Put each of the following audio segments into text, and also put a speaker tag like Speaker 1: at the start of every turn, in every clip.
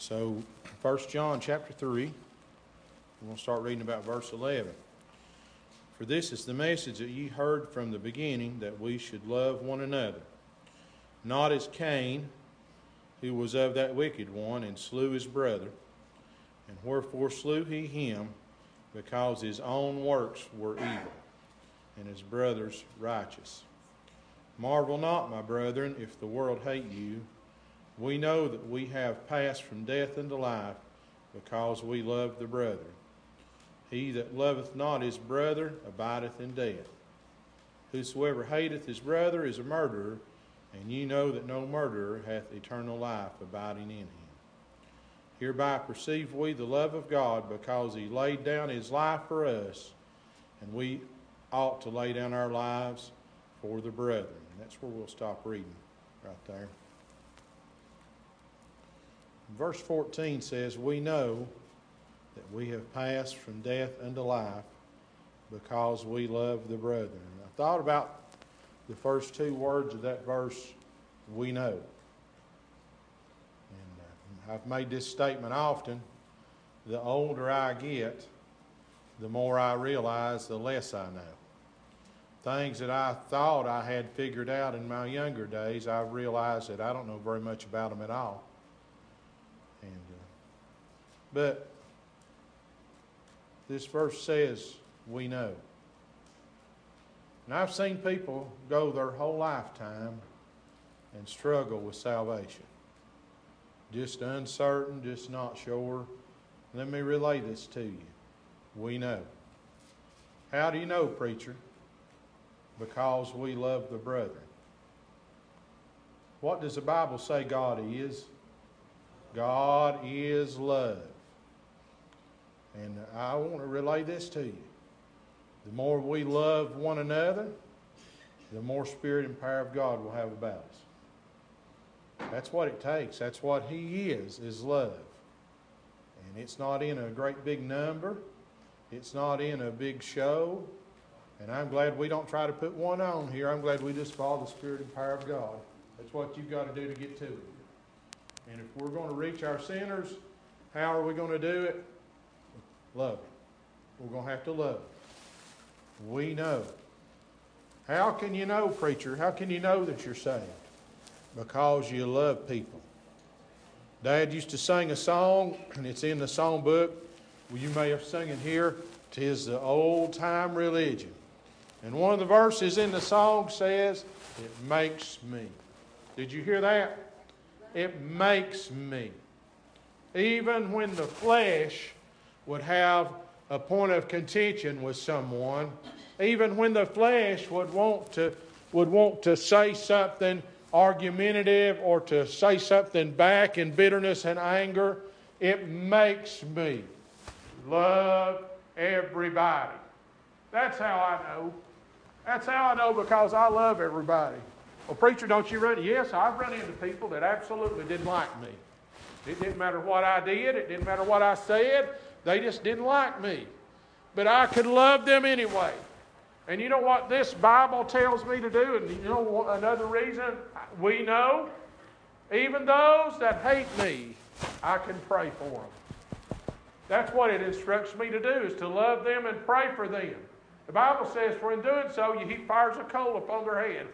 Speaker 1: So, 1 John chapter 3, we'll start reading about verse 11. For this is the message that ye heard from the beginning, that we should love one another. Not as Cain, who was of that wicked one, and slew his brother. And wherefore slew he him? Because his own works were evil, and his brother's righteous. Marvel not, my brethren, if the world hate you. We know that we have passed from death into life, because we love the brethren. He that loveth not his brother abideth in death. Whosoever hateth his brother is a murderer, and ye know that no murderer hath eternal life abiding in him. Hereby perceive we the love of God, because he laid down his life for us, and we ought to lay down our lives for the brethren. That's where we'll stop reading, right there. Verse 14 says, We know that we have passed from death unto life because we love the brethren. I thought about the first two words of that verse, we know. And uh, I've made this statement often. The older I get, the more I realize, the less I know. Things that I thought I had figured out in my younger days, I've realized that I don't know very much about them at all. And, uh, but this verse says, we know. And I've seen people go their whole lifetime and struggle with salvation. Just uncertain, just not sure. Let me relay this to you. We know. How do you know, preacher? Because we love the brethren. What does the Bible say God is? God is love. And I want to relay this to you. The more we love one another, the more spirit and power of God will have about us. That's what it takes. That's what He is, is love. And it's not in a great big number. It's not in a big show. And I'm glad we don't try to put one on here. I'm glad we just follow the spirit and power of God. That's what you've got to do to get to it. And if we're going to reach our sinners, how are we going to do it? Love. We're going to have to love. We know. How can you know, preacher? How can you know that you're saved? Because you love people. Dad used to sing a song, and it's in the song book. Well, you may have sung it here. Tis the old time religion. And one of the verses in the song says, It makes me. Did you hear that? It makes me. Even when the flesh would have a point of contention with someone, even when the flesh would want to, would want to say something argumentative or to say something back in bitterness and anger, it makes me love everybody. That's how I know. That's how I know because I love everybody. Well, preacher, don't you run? Yes, I've run into people that absolutely didn't like me. It didn't matter what I did, it didn't matter what I said, they just didn't like me. But I could love them anyway. And you know what this Bible tells me to do? And you know another reason we know? Even those that hate me, I can pray for them. That's what it instructs me to do, is to love them and pray for them. The Bible says, for in doing so, you heap fires of coal upon their head.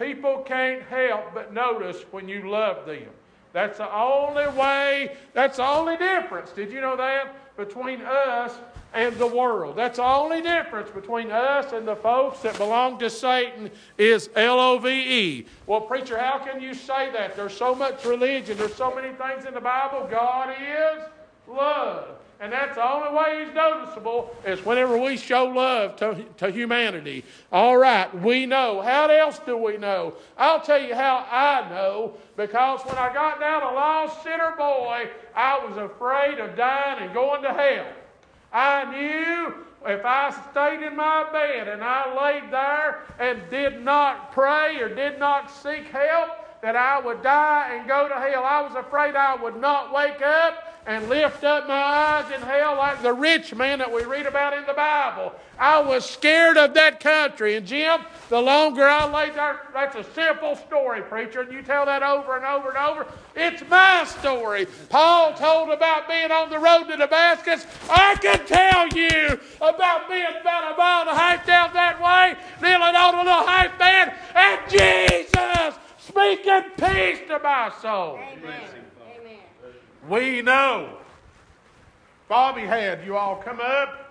Speaker 1: People can't help but notice when you love them. That's the only way, that's the only difference. Did you know that? Between us and the world. That's the only difference between us and the folks that belong to Satan is L O V E. Well, preacher, how can you say that? There's so much religion, there's so many things in the Bible. God is love. And that's the only way he's noticeable is whenever we show love to, to humanity. All right, we know. How else do we know? I'll tell you how I know. Because when I got down a lost sinner boy, I was afraid of dying and going to hell. I knew if I stayed in my bed and I laid there and did not pray or did not seek help, that I would die and go to hell. I was afraid I would not wake up and lift up my eyes in hell like the rich man that we read about in the Bible. I was scared of that country. And Jim, the longer I lay there, that's a simple story, preacher. And you tell that over and over and over. It's my story. Paul told about being on the road to Damascus. I can tell you about being about a mile and a half down that way, kneeling on a little bed, and Jesus speaking peace to my soul. Amen. We know. Bobby had you all come up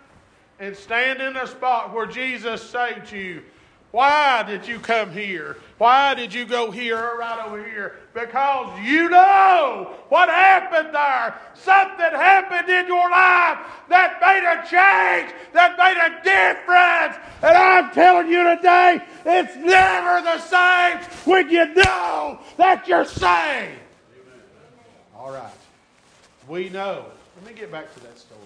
Speaker 1: and stand in the spot where Jesus saved you. Why did you come here? Why did you go here or right over here? Because you know what happened there. Something happened in your life that made a change, that made a difference. And I'm telling you today, it's never the same when you know that you're saved. All right. We know. Let me get back to that story.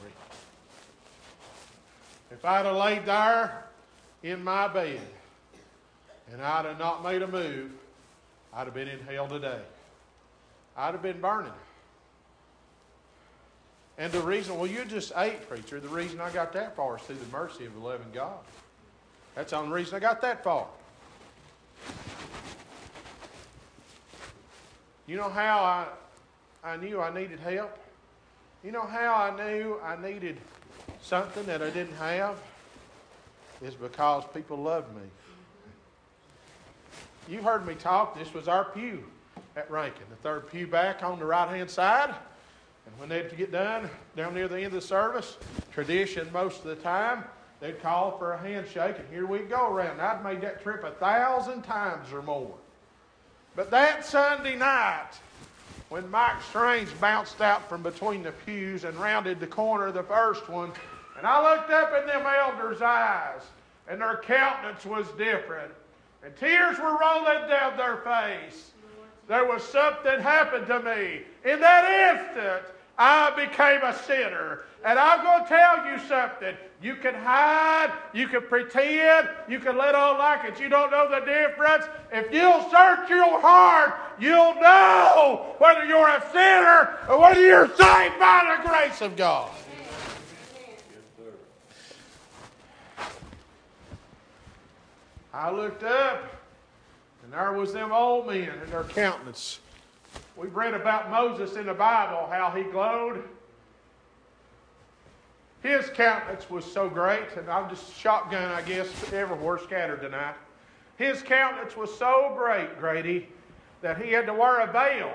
Speaker 1: If I'd have laid there in my bed and I'd have not made a move, I'd have been in hell today. I'd have been burning. And the reason, well, you just ate, preacher. The reason I got that far is through the mercy of the living God. That's the only reason I got that far. You know how I, I knew I needed help? You know how I knew I needed something that I didn't have? Is because people loved me. You heard me talk. This was our pew at Rankin, the third pew back on the right hand side. And when they'd get done, down near the end of the service, tradition most of the time, they'd call for a handshake, and here we'd go around. I'd made that trip a thousand times or more. But that Sunday night, when Mike Strange bounced out from between the pews and rounded the corner of the first one, and I looked up in them elders' eyes, and their countenance was different, and tears were rolling down their face. There was something happened to me. In that instant, I became a sinner. And I'm going to tell you something. You can hide, you can pretend, you can let on like it. You don't know the difference. If you'll search your heart, you'll know whether you're a sinner or whether you're saved by the grace of God. I looked up, and there was them old men and their countenance We've read about Moses in the Bible, how he glowed. His countenance was so great, and I'm just shotgun, I guess, everywhere scattered tonight. His countenance was so great, Grady, that he had to wear a veil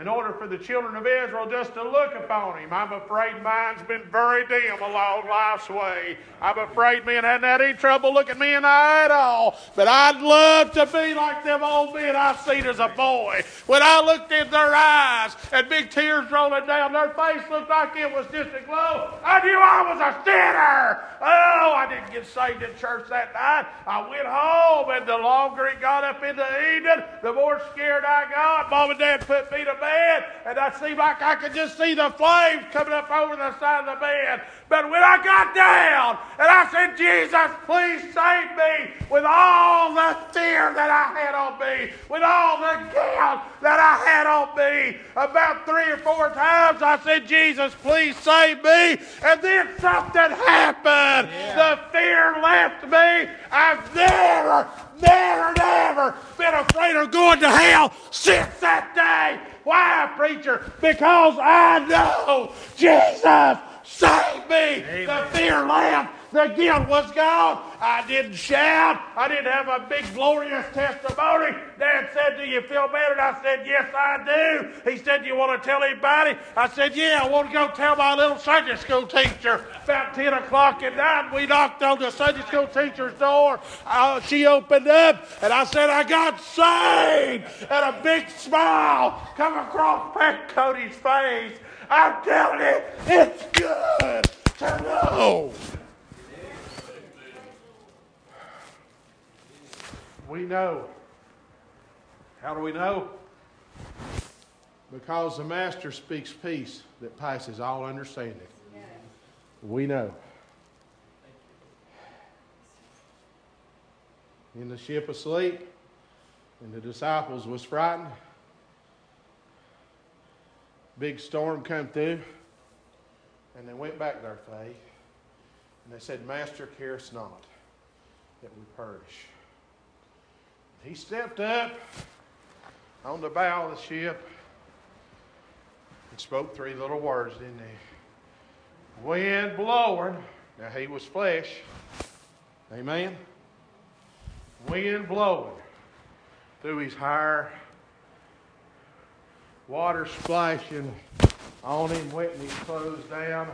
Speaker 1: in order for the children of Israel just to look upon him. I'm afraid mine's been very dim along life's way. I'm afraid men hadn't had any trouble looking me in the eye at all. But I'd love to be like them old men I seen as a boy. When I looked in their eyes and big tears rolling down their face looked like it was just a glow, I knew I was a sinner. Oh, I didn't get saved in church that night. I went home, and the longer it got up into evening, the more scared I got. Mom and Dad put me to and I seemed like I could just see the flames coming up over the side of the bed. But when I got down and I said, Jesus, please save me with all the fear that I had on me, with all the guilt that I had on me, about three or four times I said, Jesus, please save me. And then something happened. Yeah. The fear left me. I've never, never, never been afraid of going to hell since that day. Why, preacher? Because I know Jesus saved me. Amen. The fear left. The guilt was gone. I didn't shout. I didn't have a big glorious testimony. Dad said, Do you feel better? And I said, Yes, I do. He said, Do you want to tell anybody? I said, Yeah, I want to go tell my little Sunday school teacher. About 10 o'clock at night, we knocked on the Sunday school teacher's door. Uh, she opened up, and I said, I got saved. And a big smile come across Pat Cody's face. I'm telling you, it's good to know. We know. How do we know? Because the Master speaks peace that passes all understanding. We know. In the ship asleep, And the disciples was frightened. Big storm come through. And they went back their faith. And they said, Master, carest not that we perish. He stepped up on the bow of the ship and spoke three little words, didn't he? Wind blowing. Now he was flesh. Amen. Wind blowing through his hair, water splashing on him, wetting his clothes down.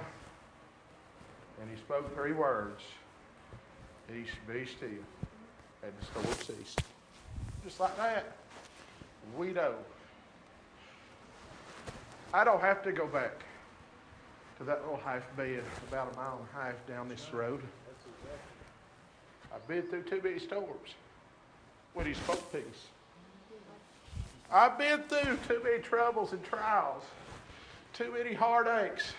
Speaker 1: And he spoke three words Peace, be still. And the storm ceased. Just like that. We know. I don't have to go back to that little half bed about a mile and a half down this road. I've been through too many storms when he spoke peace. I've been through too many troubles and trials, too many heartaches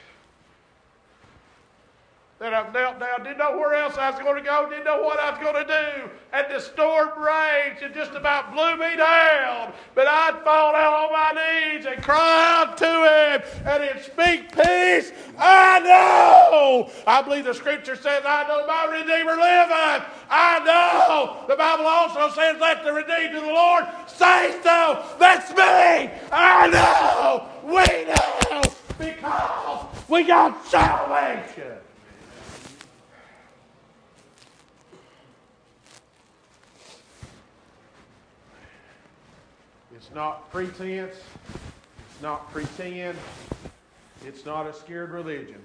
Speaker 1: that I've knelt down, didn't know where else I was going to go, didn't know what I was going to do. And the storm raged and just about blew me down. But I'd fall down on my knees and cry out to Him and He'd speak peace. I know. I believe the scripture says, I know my Redeemer liveth. I know. The Bible also says, let the redeemed of the Lord say so. That's me. I know. We know because we got salvation. It's not pretense. It's not pretend. It's not a scared religion.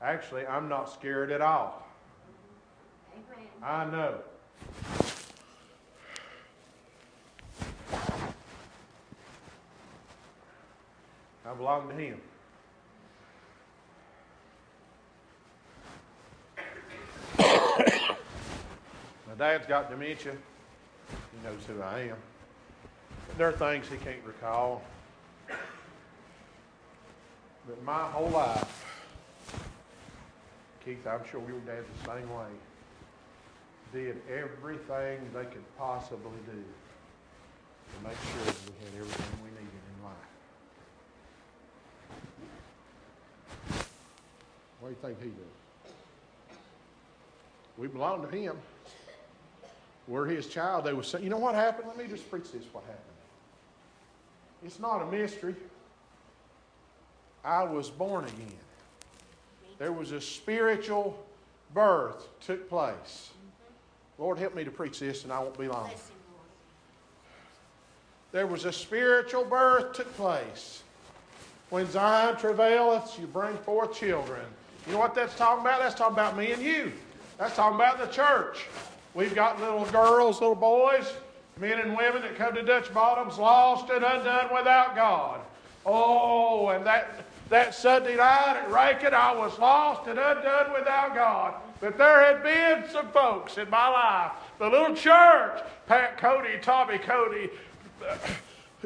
Speaker 1: Actually, I'm not scared at all. I know. I belong to Him. My dad's got dementia. He knows who I am. There are things he can't recall. But my whole life, Keith, I'm sure your dad's the same way, did everything they could possibly do to make sure that we had everything we needed in life. What do you think he did? We belong to him. We're his child. They were saying, you know what happened? Let me just preach this what happened. It's not a mystery. I was born again. There was a spiritual birth took place. Lord, help me to preach this, and I won't be long. There was a spiritual birth took place. When Zion travaileth, you bring forth children. You know what that's talking about? That's talking about me and you. That's talking about the church. We've got little girls, little boys, men and women that come to Dutch Bottoms lost and undone without God. Oh, and that, that Sunday night at Rankin, I was lost and undone without God. But there had been some folks in my life, the little church, Pat Cody, Tommy Cody,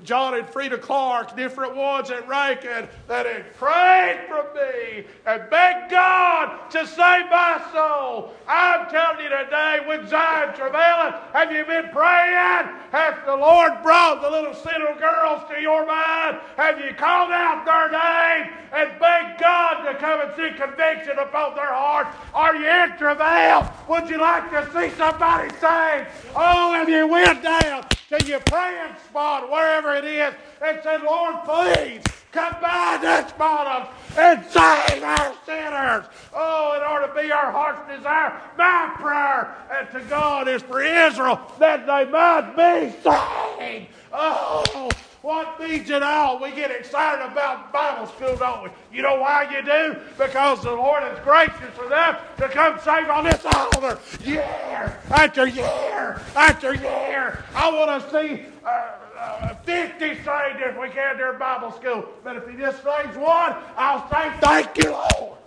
Speaker 1: John and Frida Clark, different ones at Rankin, that had prayed for me and begged God to save my soul. I'm telling you today, with Zion travailing, have you been praying? Has the Lord brought the little sinner girls to your mind? Have you called out their name and begged God to come and see conviction upon their heart? Are you in travail? Would you like to see somebody saved? Oh, have you went down to your praying spot, wherever it is, and said, Lord, please come by this bottom and save our sinners. Oh, it ought to be our heart's desire. My prayer and to God is for Israel that they might be saved. Oh, what means it all? We get excited about Bible school, don't we? You know why you do? Because the Lord is gracious enough to come save on this altar year after year after year. I want to see uh, uh, 50 saved if we can during Bible school. But if He just saves one, I'll say, Thank you, Lord.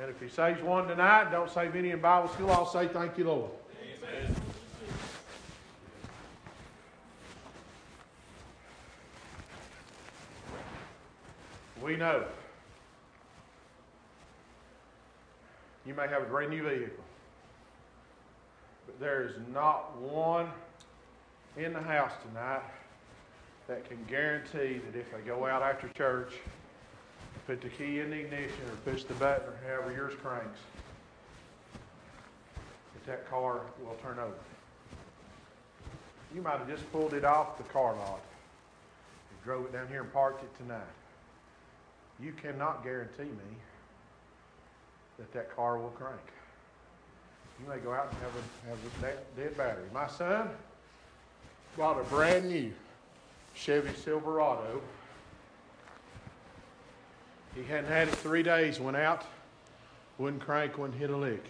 Speaker 1: And if he saves one tonight, don't save any in Bible school, I'll say thank you, Lord. Amen. We know. You may have a brand new vehicle, but there is not one in the house tonight that can guarantee that if they go out after church, put the key in the ignition or push the button or however yours cranks, that that car will turn over. You might have just pulled it off the car lot and drove it down here and parked it tonight. You cannot guarantee me that that car will crank. You may go out and have a, have a dead, battery. My son bought a brand new Chevy Silverado. He hadn't had it three days, went out, wouldn't crank, wouldn't hit a lick.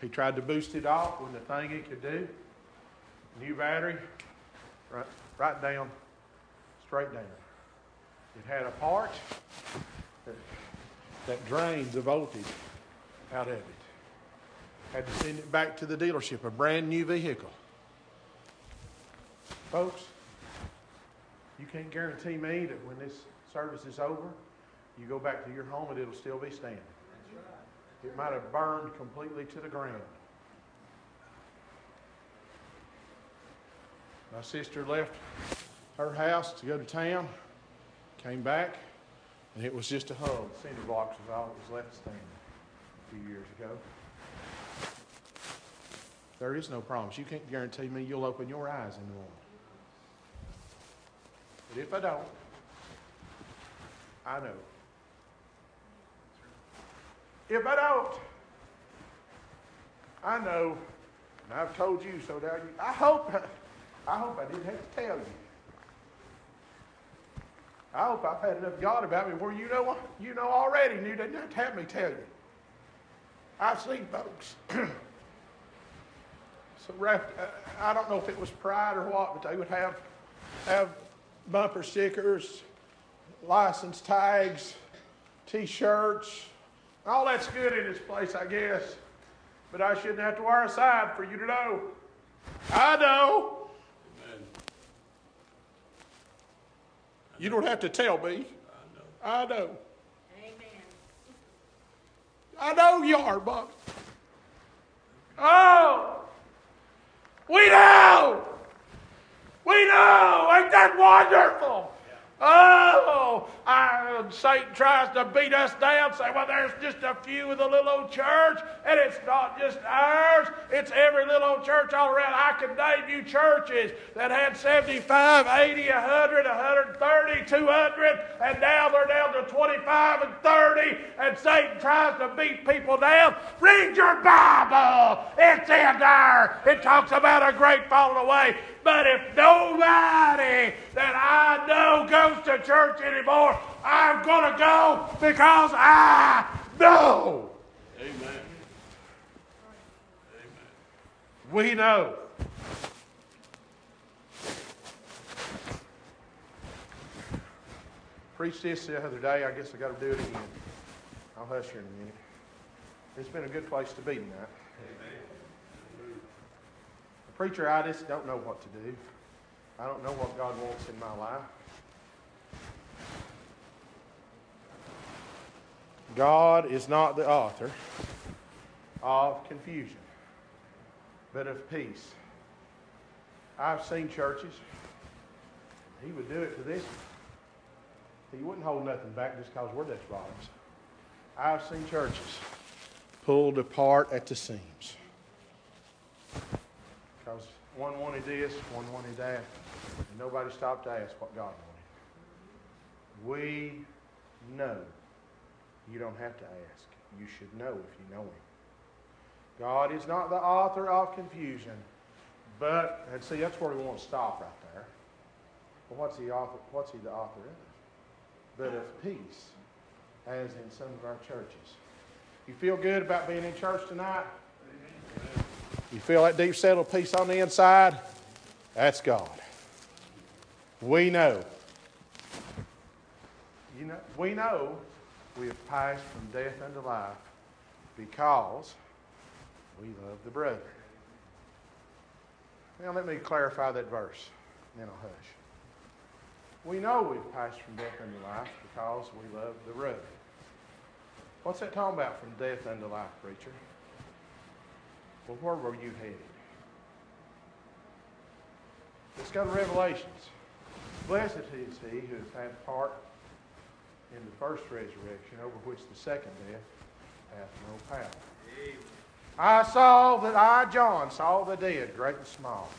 Speaker 1: He tried to boost it off when the thing it could do. New battery, right, right down, straight down. It had a part that, that drained the voltage out of it. Had to send it back to the dealership, a brand new vehicle. Folks, you can't guarantee me that when this service is over, you go back to your home and it'll still be standing. It might have burned completely to the ground. My sister left her house to go to town, came back, and it was just a hub. Cinder blocks was all that was left standing a few years ago. There is no promise. You can't guarantee me you'll open your eyes in the morning. But if I don't, I know. If I don't, I know, and I've told you so now. You, I hope, I hope I didn't have to tell you. I hope I've had enough God about me where you know, you know already, and you didn't have to have me tell you. I've seen folks. so wrapped, uh, I don't know if it was pride or what, but they would have have bumper stickers, license tags, T-shirts. All that's good in this place, I guess. But I shouldn't have to wear a sign for you to know. I know. Amen. You don't have to tell me. I know. I know. Amen. I know you are, Bob. Oh, we know. We know. Ain't that wonderful? Oh, I, Satan tries to beat us down, say, well, there's just a few of the little old church, and it's not just ours, it's every little old church all around. I can name you churches that had 75, 80, 100, 130, 200, and now they're down to 25 and 30, and Satan tries to beat people down. Read your Bible. It's in there. It talks about a great falling away. But if nobody that I know goes to church anymore, I'm going to go because I know. Amen. Amen. We know. Preached this the other day. I guess I got to do it again. I'll hush here in a minute. It's been a good place to be tonight preacher, I just don't know what to do. I don't know what God wants in my life. God is not the author of confusion, but of peace. I've seen churches. He would do it to this. He wouldn't hold nothing back just because we're despots. I've seen churches pulled apart at the seams. Because one wanted this, one wanted that, and nobody stopped to ask what God wanted. We know. You don't have to ask. You should know if you know Him. God is not the author of confusion, but, and see, that's where we want to stop right there. Well, what's the author, what's he the author of? But of peace, as in some of our churches. You feel good about being in church tonight? You feel that deep settled peace on the inside? That's God. We know. You know, we know we have passed from death unto life because we love the brother. Now let me clarify that verse, then I'll hush. We know we've passed from death unto life because we love the brother. What's that talking about from death unto life, preacher? Well, where were you headed? Let's go to Revelations. Blessed is he who has had part in the first resurrection, over which the second death hath no power. I saw that I, John, saw the dead, great and small.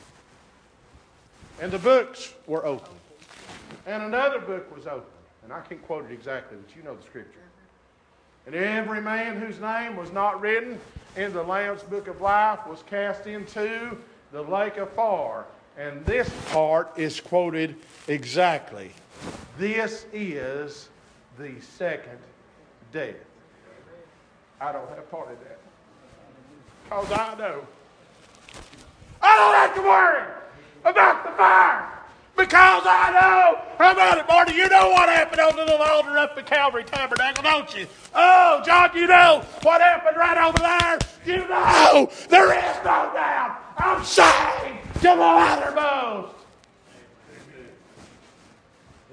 Speaker 1: And the books were opened. And another book was opened. And I can't quote it exactly, but you know the scripture. And every man whose name was not written in the Lamb's book of life was cast into the lake of fire. And this part is quoted exactly. This is the second death. I don't have part of that. Because I know. I don't have to worry about the fire. Because I know. How about it, Marty? You know what happened on the altar up at Calvary Tabernacle, don't you? Oh, John, you know what happened right over there? You know there is no doubt. I'm saved to the uttermost.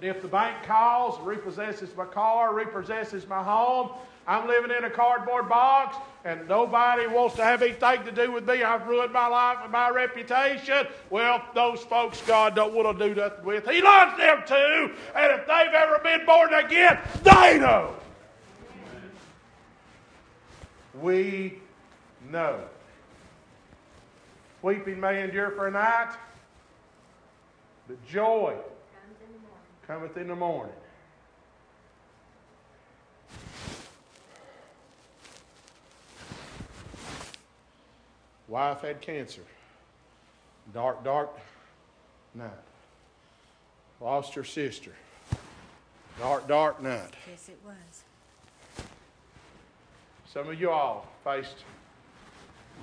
Speaker 1: And if the bank calls, repossesses my car, repossesses my home, I'm living in a cardboard box, and nobody wants to have anything to do with me. I've ruined my life and my reputation. Well, those folks God don't want to do nothing with. He loves them too, and if they've ever been born again, they know. We know. Weeping may endure for a night, but joy cometh in the morning. Wife had cancer. Dark, dark night. Lost her sister. Dark, dark night.
Speaker 2: Yes, it was.
Speaker 1: Some of you all faced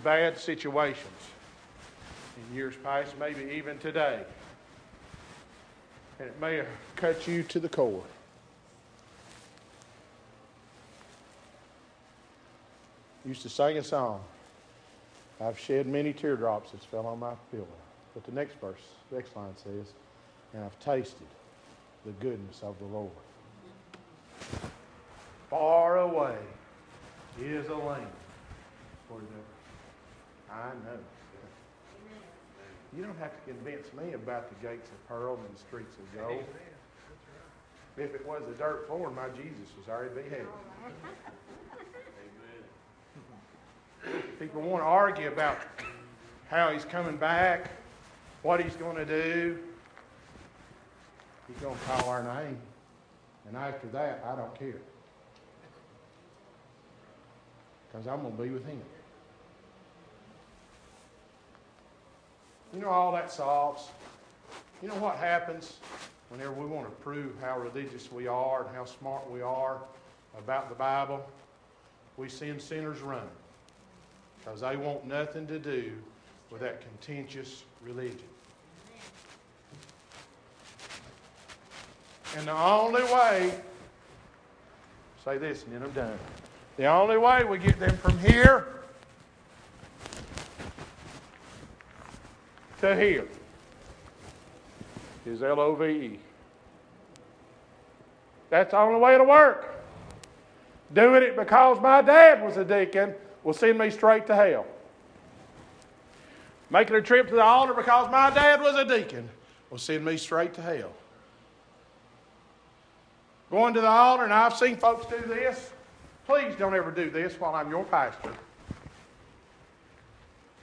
Speaker 1: bad situations in years past, maybe even today. And it may have cut you to the core. Used to sing a song. I've shed many teardrops that fell on my pillow. But the next verse, the next line says, and I've tasted the goodness of the Lord. Far away is a land for I know. You don't have to convince me about the gates of pearl and the streets of gold. If it was a dirt floor, my Jesus was already beheaded. People want to argue about how he's coming back, what he's going to do. He's going to call our name. And after that, I don't care. Because I'm going to be with him. You know, all that solves. You know what happens whenever we want to prove how religious we are and how smart we are about the Bible? We send sinners running because they want nothing to do with that contentious religion. And the only way, say this and then I'm done. The only way we get them from here to here is L O V E. That's the only way it'll work. Doing it because my dad was a deacon will send me straight to hell. Making a trip to the altar because my dad was a deacon will send me straight to hell. Going to the altar, and I've seen folks do this. Please don't ever do this while I'm your pastor.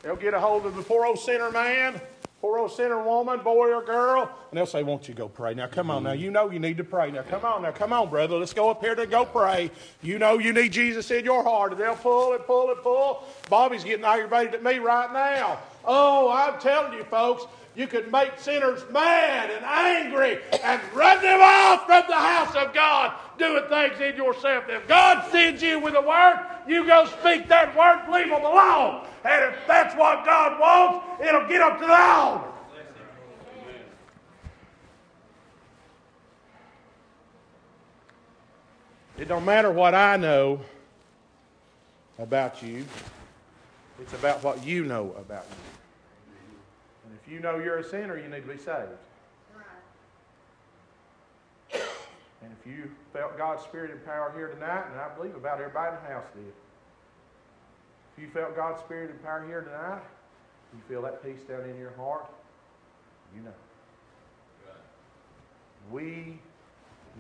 Speaker 1: They'll get a hold of the poor old sinner man, poor old sinner woman, boy or girl, and they'll say, Won't you go pray? Now, come on. Now, you know you need to pray. Now, come on. Now, come on, brother. Let's go up here to go pray. You know you need Jesus in your heart. And they'll pull and pull and pull. Bobby's getting aggravated at me right now. Oh, I'm telling you, folks, you could make sinners mad and angry and run them off from the house of God doing things in yourself. If God sends you with a word, you go speak that word, leave them alone. And if that's what God wants, it'll get up to the altar. It don't matter what I know about you. It's about what you know about you. And if you know you're a sinner, you need to be saved. If you felt God's Spirit and power here tonight, and I believe about everybody in the house did, if you felt God's Spirit and power here tonight, you feel that peace down in your heart, you know. We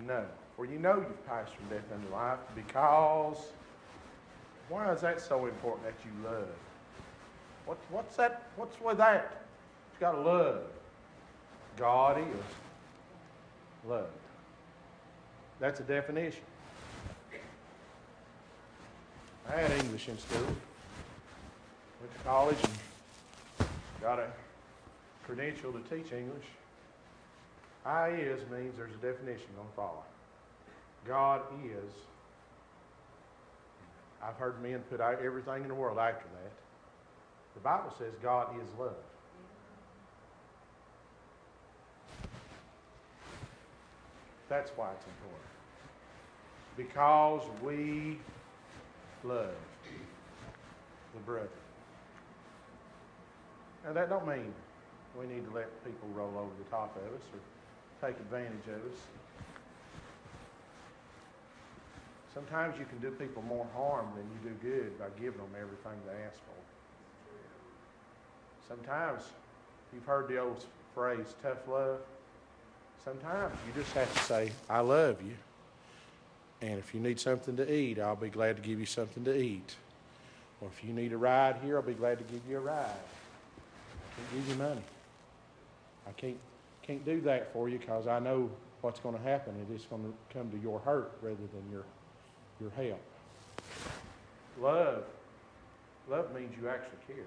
Speaker 1: know. For you know you've passed from death unto life because why is that so important that you love? What, what's that? What's with that? You got to love. God is love. That's a definition. I had English in school. Went to college and got a credential to teach English. I is means there's a definition going to follow. God is. I've heard men put out everything in the world after that. The Bible says God is love. That's why it's important. Because we love the brother. Now that don't mean we need to let people roll over the top of us or take advantage of us. Sometimes you can do people more harm than you do good by giving them everything they ask for. Sometimes you've heard the old phrase, tough love. Sometimes you just have to say, I love you. And if you need something to eat, I'll be glad to give you something to eat. Or if you need a ride here, I'll be glad to give you a ride. I can't give you money. I can't, can't do that for you because I know what's going to happen. It is going to come to your hurt rather than your, your help. Love. Love means you actually care.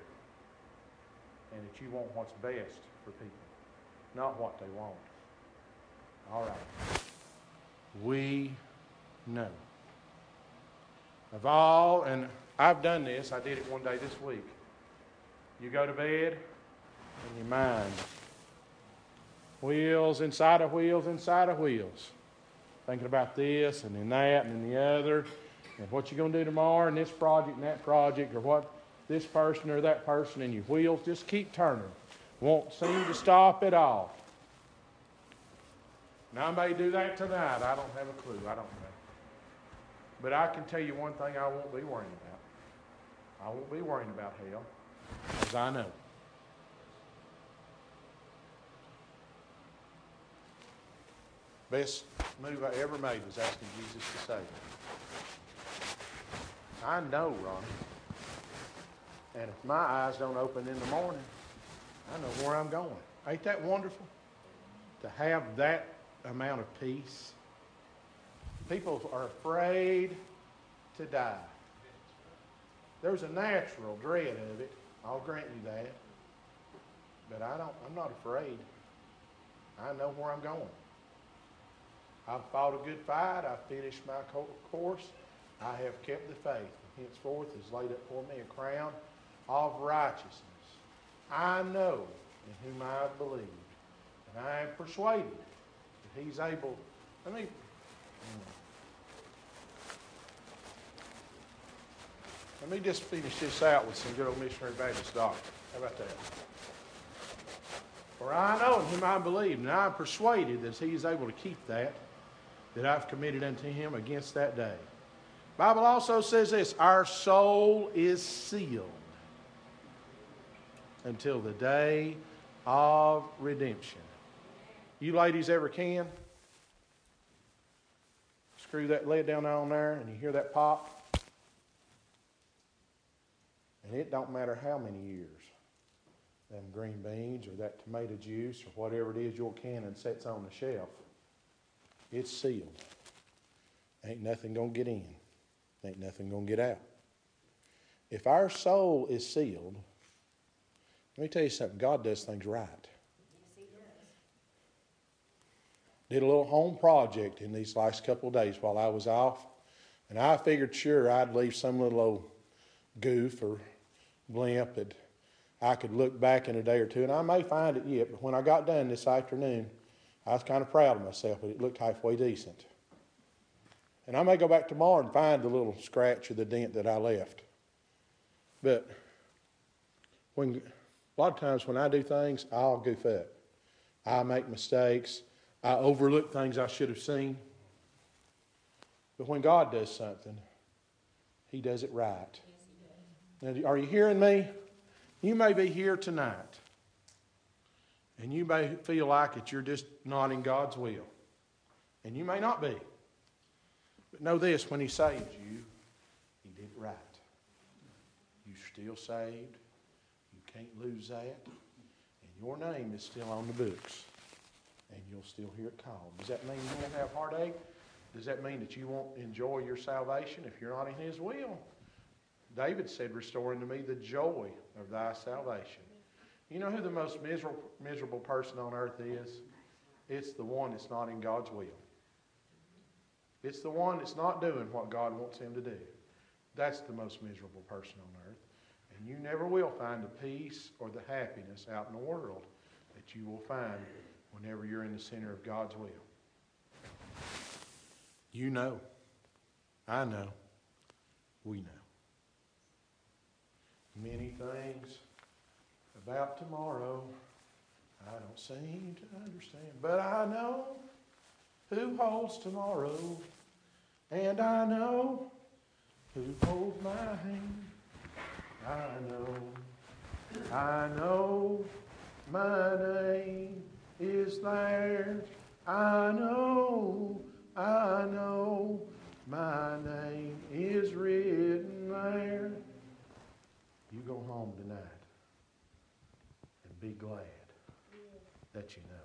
Speaker 1: And that you want what's best for people, not what they want. All right. We know. Of all, and I've done this, I did it one day this week. You go to bed and your mind. Wheels inside of wheels inside of wheels. Thinking about this and then that and then the other. And what you're going to do tomorrow and this project and that project or what this person or that person and your wheels just keep turning. Won't seem to stop at all. Now, I may do that tonight. I don't have a clue. I don't know. But I can tell you one thing I won't be worrying about. I won't be worrying about hell, as I know. Best move I ever made was asking Jesus to save me. I know, Ronnie. And if my eyes don't open in the morning, I know where I'm going. Ain't that wonderful? To have that amount of peace. People are afraid to die. There's a natural dread of it. I'll grant you that. But I don't I'm not afraid. I know where I'm going. I've fought a good fight. I've finished my course. I have kept the faith. Henceforth is laid up for me a crown of righteousness. I know in whom I believe, and I am persuaded He's able. Let me. Let me just finish this out with some good old missionary Baptist doctrine. How about that? For I know in whom I believe, and I am persuaded that He is able to keep that that I've committed unto Him against that day. Bible also says this: Our soul is sealed until the day of redemption. You ladies ever can? Screw that lid down on there and you hear that pop. And it don't matter how many years them green beans or that tomato juice or whatever it is your cannon sets on the shelf, it's sealed. Ain't nothing gonna get in. Ain't nothing gonna get out. If our soul is sealed, let me tell you something God does things right. Did a little home project in these last couple of days while I was off, and I figured sure I'd leave some little old goof or blimp that I could look back in a day or two, and I may find it yet, but when I got done this afternoon, I was kind of proud of myself, but it looked halfway decent. And I may go back tomorrow and find the little scratch or the dent that I left. But when a lot of times when I do things, I'll goof up. I make mistakes. I overlook things I should have seen. But when God does something, He does it right. Now, are you hearing me? You may be here tonight, and you may feel like that you're just not in God's will. And you may not be. But know this when He saved you, He did it right. You're still saved. You can't lose that. And your name is still on the books. And you'll still hear it called. Does that mean you won't have heartache? Does that mean that you won't enjoy your salvation if you're not in His will? David said, Restore unto me the joy of thy salvation. You know who the most miserable, miserable person on earth is? It's the one that's not in God's will. It's the one that's not doing what God wants him to do. That's the most miserable person on earth. And you never will find the peace or the happiness out in the world that you will find whenever you're in the center of God's will. You know. I know. We know. Many things about tomorrow I don't seem to understand. But I know who holds tomorrow, and I know who holds my hand. I know, I know my name is there. I know, I know my name is written there. You go home tonight and be glad that you know.